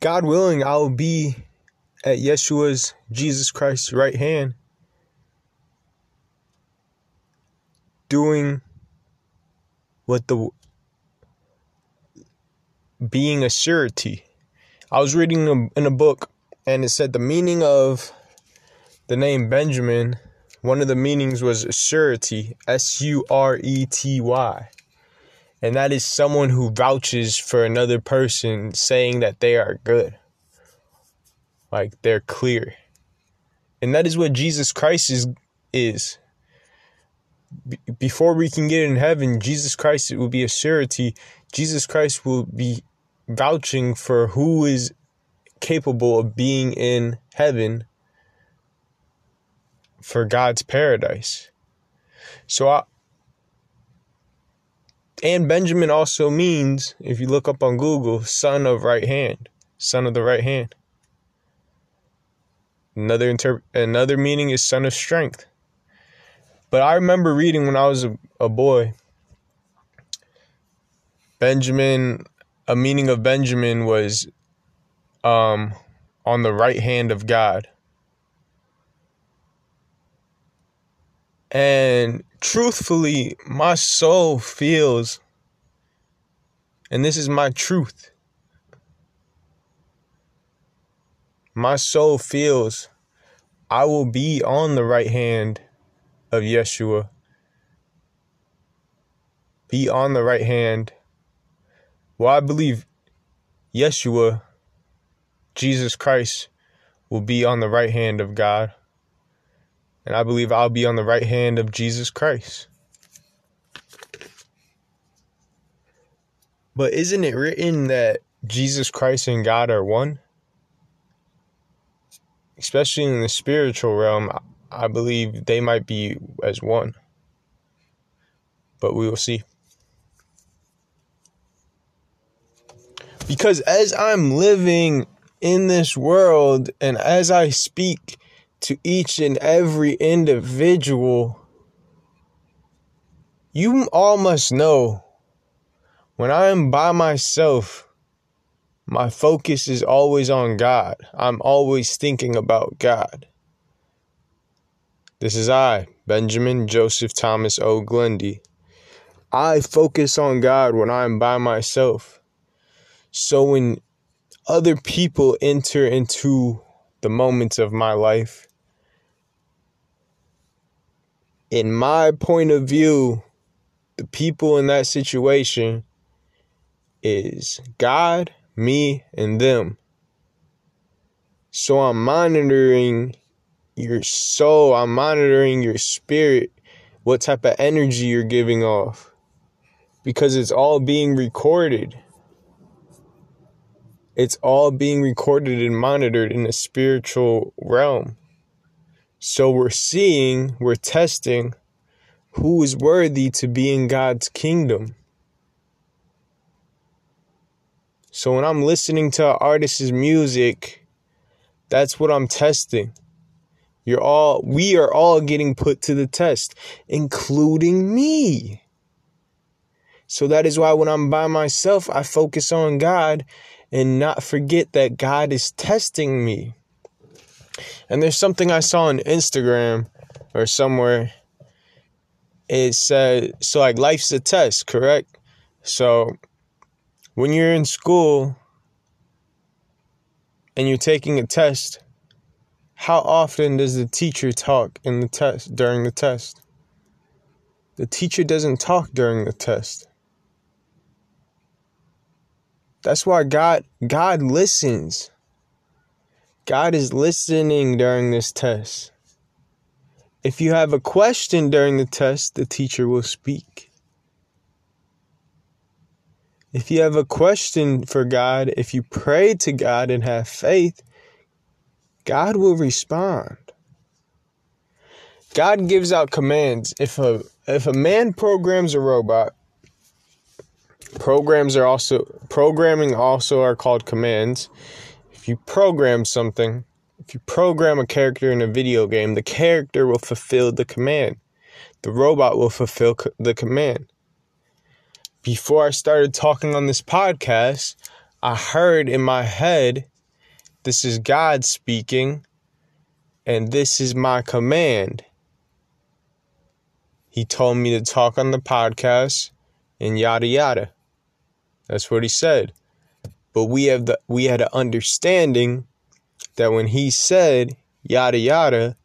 God willing, I will be at Yeshua's Jesus Christ's right hand doing what the being a surety. I was reading a, in a book and it said the meaning of the name Benjamin, one of the meanings was surety, S U R E T Y. And that is someone who vouches for another person saying that they are good. Like they're clear. And that is what Jesus Christ is is. before we can get in heaven, Jesus Christ it will be a surety. Jesus Christ will be vouching for who is capable of being in heaven for God's paradise. So I and Benjamin also means, if you look up on Google, son of right hand, son of the right hand. Another inter- another meaning is son of strength. But I remember reading when I was a, a boy, Benjamin, a meaning of Benjamin was um, on the right hand of God. And truthfully, my soul feels, and this is my truth. My soul feels I will be on the right hand of Yeshua. Be on the right hand. Well, I believe Yeshua, Jesus Christ, will be on the right hand of God. And I believe I'll be on the right hand of Jesus Christ. But isn't it written that Jesus Christ and God are one? Especially in the spiritual realm, I believe they might be as one. But we will see. Because as I'm living in this world and as I speak to each and every individual, you all must know when I am by myself, my focus is always on God. I'm always thinking about God. This is I, Benjamin Joseph Thomas O. Glendy. I focus on God when I'm by myself. So when other people enter into the moments of my life, in my point of view, the people in that situation is God, me, and them. So I'm monitoring your soul, I'm monitoring your spirit, what type of energy you're giving off. Because it's all being recorded. It's all being recorded and monitored in the spiritual realm. So we're seeing, we're testing who is worthy to be in God's kingdom. So when I'm listening to an artist's music, that's what I'm testing. You're all, we are all getting put to the test, including me. So that is why when I'm by myself, I focus on God and not forget that God is testing me. And there's something I saw on Instagram or somewhere. It said, so like life's a test, correct? So when you're in school and you're taking a test, how often does the teacher talk in the test during the test? The teacher doesn't talk during the test. That's why God God listens. God is listening during this test. If you have a question during the test, the teacher will speak. If you have a question for God, if you pray to God and have faith, God will respond. God gives out commands. If a if a man programs a robot, programs are also programming also are called commands if you program something, if you program a character in a video game, the character will fulfill the command. The robot will fulfill co- the command. Before I started talking on this podcast, I heard in my head, this is God speaking, and this is my command. He told me to talk on the podcast and yada yada. That's what he said. But we have the we had an understanding that when he said yada yada,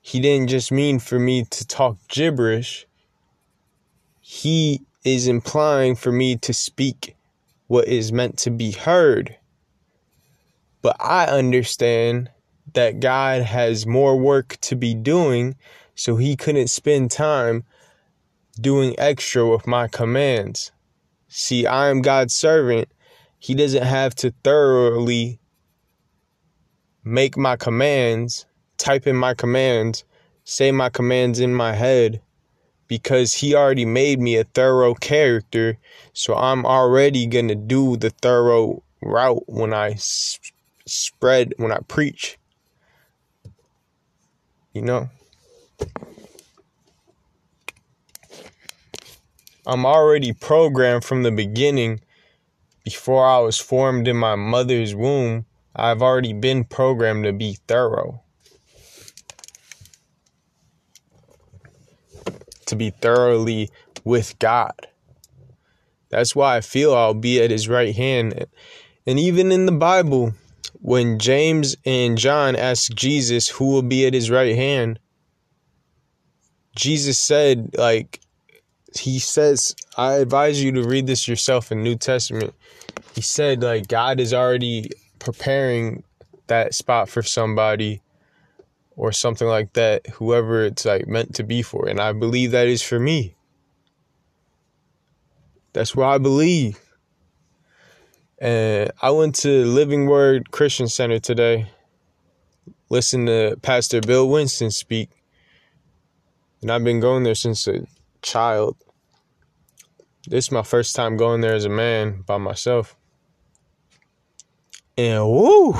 he didn't just mean for me to talk gibberish. He is implying for me to speak what is meant to be heard. But I understand that God has more work to be doing, so he couldn't spend time doing extra with my commands. See, I am God's servant. He doesn't have to thoroughly make my commands, type in my commands, say my commands in my head because he already made me a thorough character. So I'm already going to do the thorough route when I s- spread, when I preach. You know? I'm already programmed from the beginning. Before I was formed in my mother's womb, I've already been programmed to be thorough. To be thoroughly with God. That's why I feel I'll be at his right hand. And even in the Bible, when James and John asked Jesus who will be at his right hand, Jesus said, like, he says, I advise you to read this yourself in New Testament. He said, like, God is already preparing that spot for somebody or something like that, whoever it's like meant to be for. And I believe that is for me. That's what I believe. And I went to Living Word Christian Center today, listened to Pastor Bill Winston speak. And I've been going there since a child. This is my first time going there as a man by myself. And woo,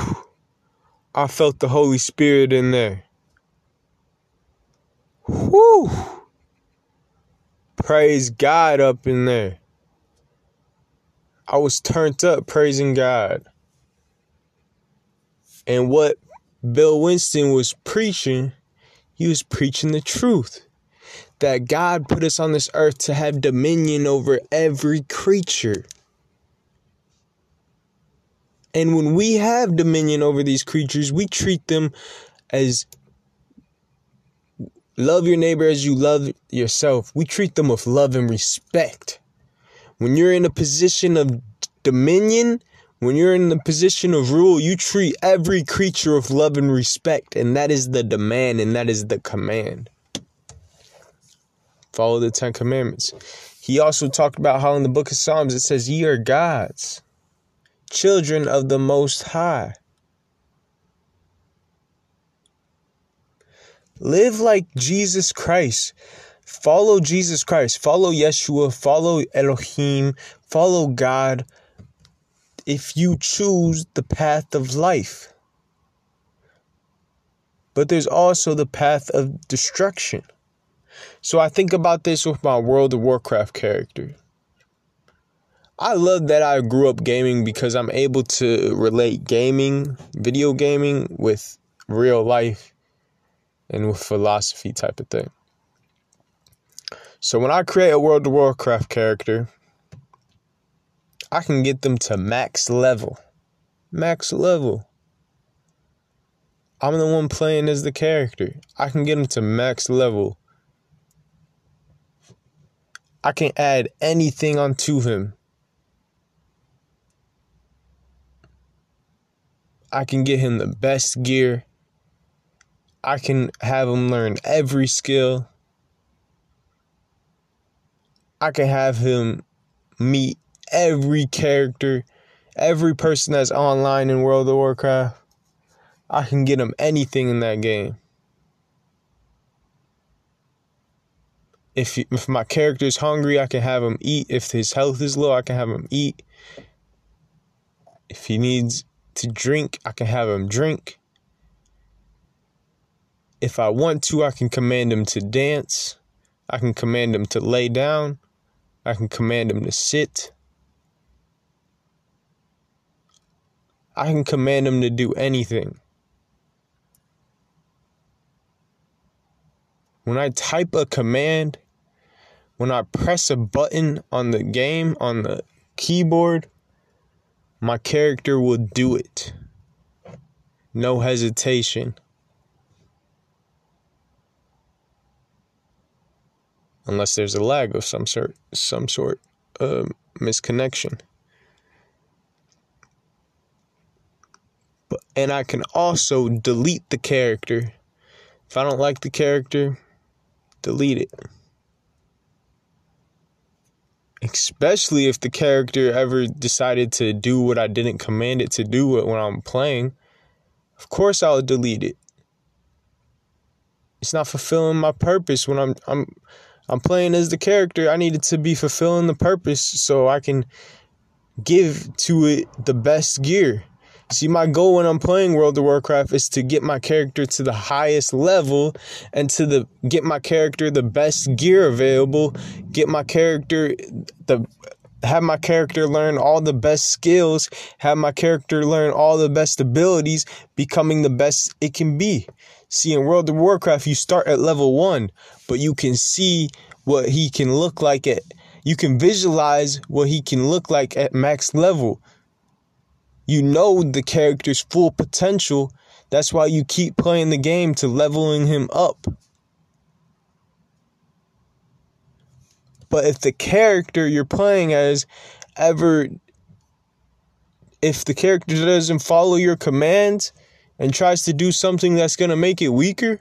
I felt the Holy Spirit in there. Whoo! Praise God up in there. I was turned up praising God. And what Bill Winston was preaching, he was preaching the truth that God put us on this earth to have dominion over every creature. And when we have dominion over these creatures, we treat them as love your neighbor as you love yourself. We treat them with love and respect. When you're in a position of dominion, when you're in the position of rule, you treat every creature with love and respect. And that is the demand and that is the command. Follow the Ten Commandments. He also talked about how in the book of Psalms it says, Ye are gods children of the Most High. Live like Jesus Christ. Follow Jesus Christ. Follow Yeshua. Follow Elohim. Follow God if you choose the path of life. But there's also the path of destruction. So I think about this with my World of Warcraft character. I love that I grew up gaming because I'm able to relate gaming, video gaming, with real life and with philosophy type of thing. So when I create a World of Warcraft character, I can get them to max level. Max level. I'm the one playing as the character. I can get them to max level. I can add anything onto him. I can get him the best gear. I can have him learn every skill. I can have him meet every character, every person that's online in World of Warcraft. I can get him anything in that game. If if my character is hungry, I can have him eat. If his health is low, I can have him eat. If he needs to drink, I can have him drink. If I want to, I can command him to dance. I can command him to lay down. I can command him to sit. I can command him to do anything. When I type a command, when I press a button on the game, on the keyboard, my character will do it. No hesitation. Unless there's a lag of some sort, some sort of misconnection. But and I can also delete the character. If I don't like the character, delete it. Especially if the character ever decided to do what I didn't command it to do when I'm playing. Of course I'll delete it. It's not fulfilling my purpose when I'm I'm I'm playing as the character. I need it to be fulfilling the purpose so I can give to it the best gear. See, my goal when I'm playing World of Warcraft is to get my character to the highest level and to the get my character the best gear available, get my character the have my character learn all the best skills, have my character learn all the best abilities, becoming the best it can be. See, in World of Warcraft, you start at level one, but you can see what he can look like at, you can visualize what he can look like at max level. You know the character's full potential. That's why you keep playing the game to leveling him up. But if the character you're playing as ever if the character doesn't follow your commands and tries to do something that's going to make it weaker,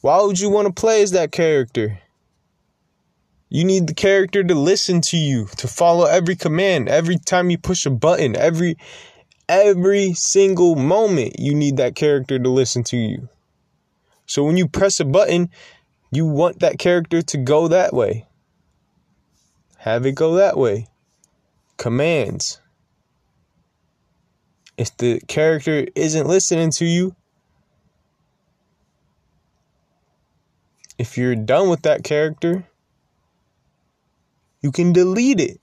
why would you want to play as that character? You need the character to listen to you, to follow every command, every time you push a button, every every single moment you need that character to listen to you. So when you press a button, you want that character to go that way. Have it go that way. Commands. If the character isn't listening to you, if you're done with that character, you can delete it.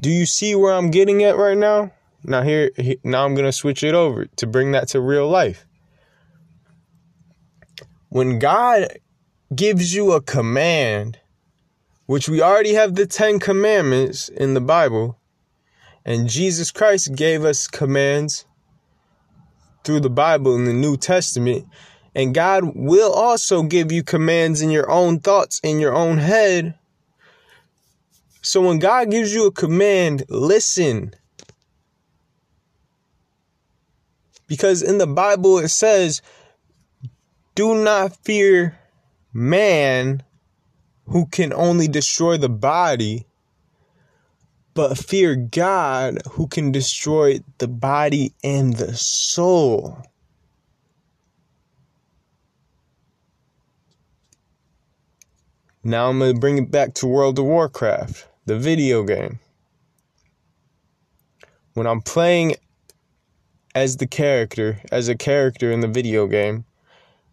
Do you see where I'm getting at right now? Now here now I'm going to switch it over to bring that to real life. When God gives you a command, which we already have the 10 commandments in the Bible, and Jesus Christ gave us commands through the Bible in the New Testament, and God will also give you commands in your own thoughts in your own head so when God gives you a command, listen. Because in the Bible it says, do not fear man who can only destroy the body, but fear God who can destroy the body and the soul. Now I'm going to bring it back to World of Warcraft the video game. When I'm playing as the character, as a character in the video game,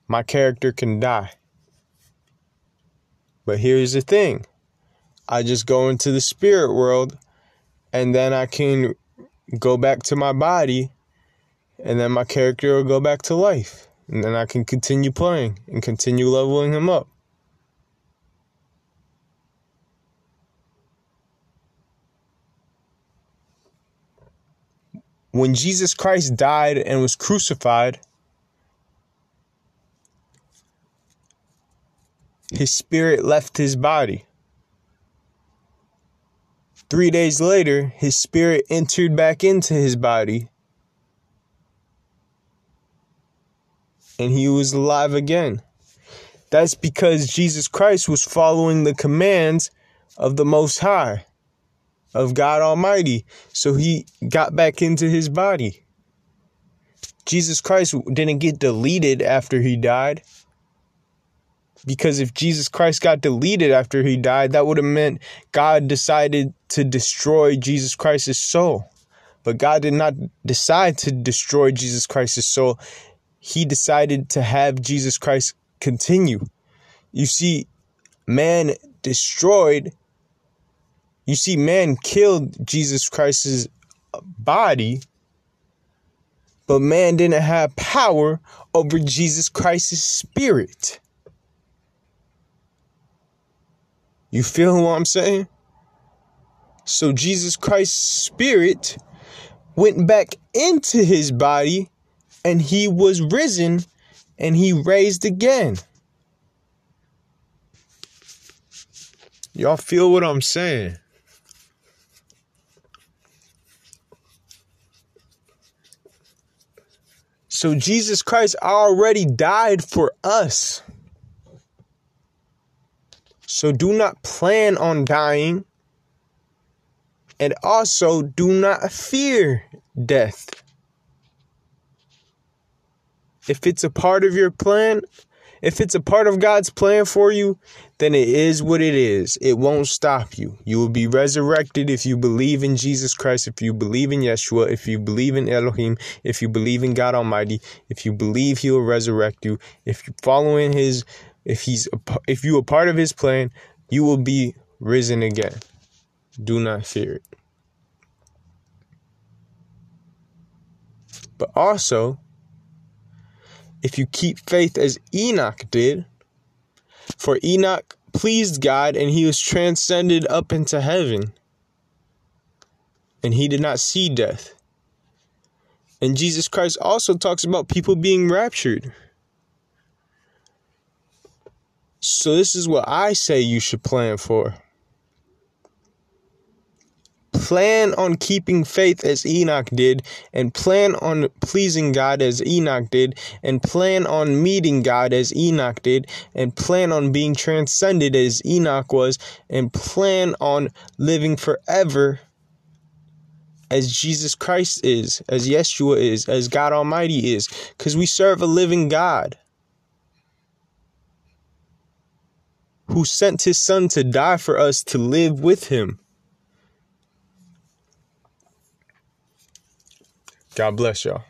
my character can die. But here's the thing I just go into the spirit world and then I can go back to my body and then my character will go back to life. And then I can continue playing and continue leveling him up. When Jesus Christ died and was crucified, his spirit left his body. Three days later, his spirit entered back into his body. And he was alive again. That's because Jesus Christ was following the commands of the Most High of God Almighty. So he got back into his body. Jesus Christ didn't get deleted after he died. Because if Jesus Christ got deleted after he died, that would have meant God decided to destroy Jesus Christ's soul. But God did not decide to destroy Jesus Christ's soul. He decided to have Jesus Christ continue. You see, man destroyed you see, man killed Jesus Christ's body, but man didn't have power over Jesus Christ's spirit. You feel what I'm saying? So Jesus Christ's spirit went back into his body and he was risen and he raised again. Y'all feel what I'm saying? So Jesus Christ already died for us. So do not plan on dying. And also do not fear death. If it's a part of your plan, if it's a part of God's plan for you, then it is what it is. It won't stop you. You will be resurrected if you believe in Jesus Christ, if you believe in Yeshua, if you believe in Elohim, if you believe in God Almighty, if you believe He will resurrect you, if you follow in His, if He's, a, if you are part of His plan, you will be risen again. Do not fear it. But also, if you keep faith as Enoch did. For Enoch pleased God and he was transcended up into heaven. And he did not see death. And Jesus Christ also talks about people being raptured. So, this is what I say you should plan for plan on keeping faith as Enoch did, and plan on pleasing God as Enoch did, and plan on meeting God as Enoch did, and plan on being transcended as Enoch was, and plan on living forever as Jesus Christ is, as Yeshua is, as God Almighty is, because we serve a living God. Who sent his son to die for us to live with him. God bless y'all.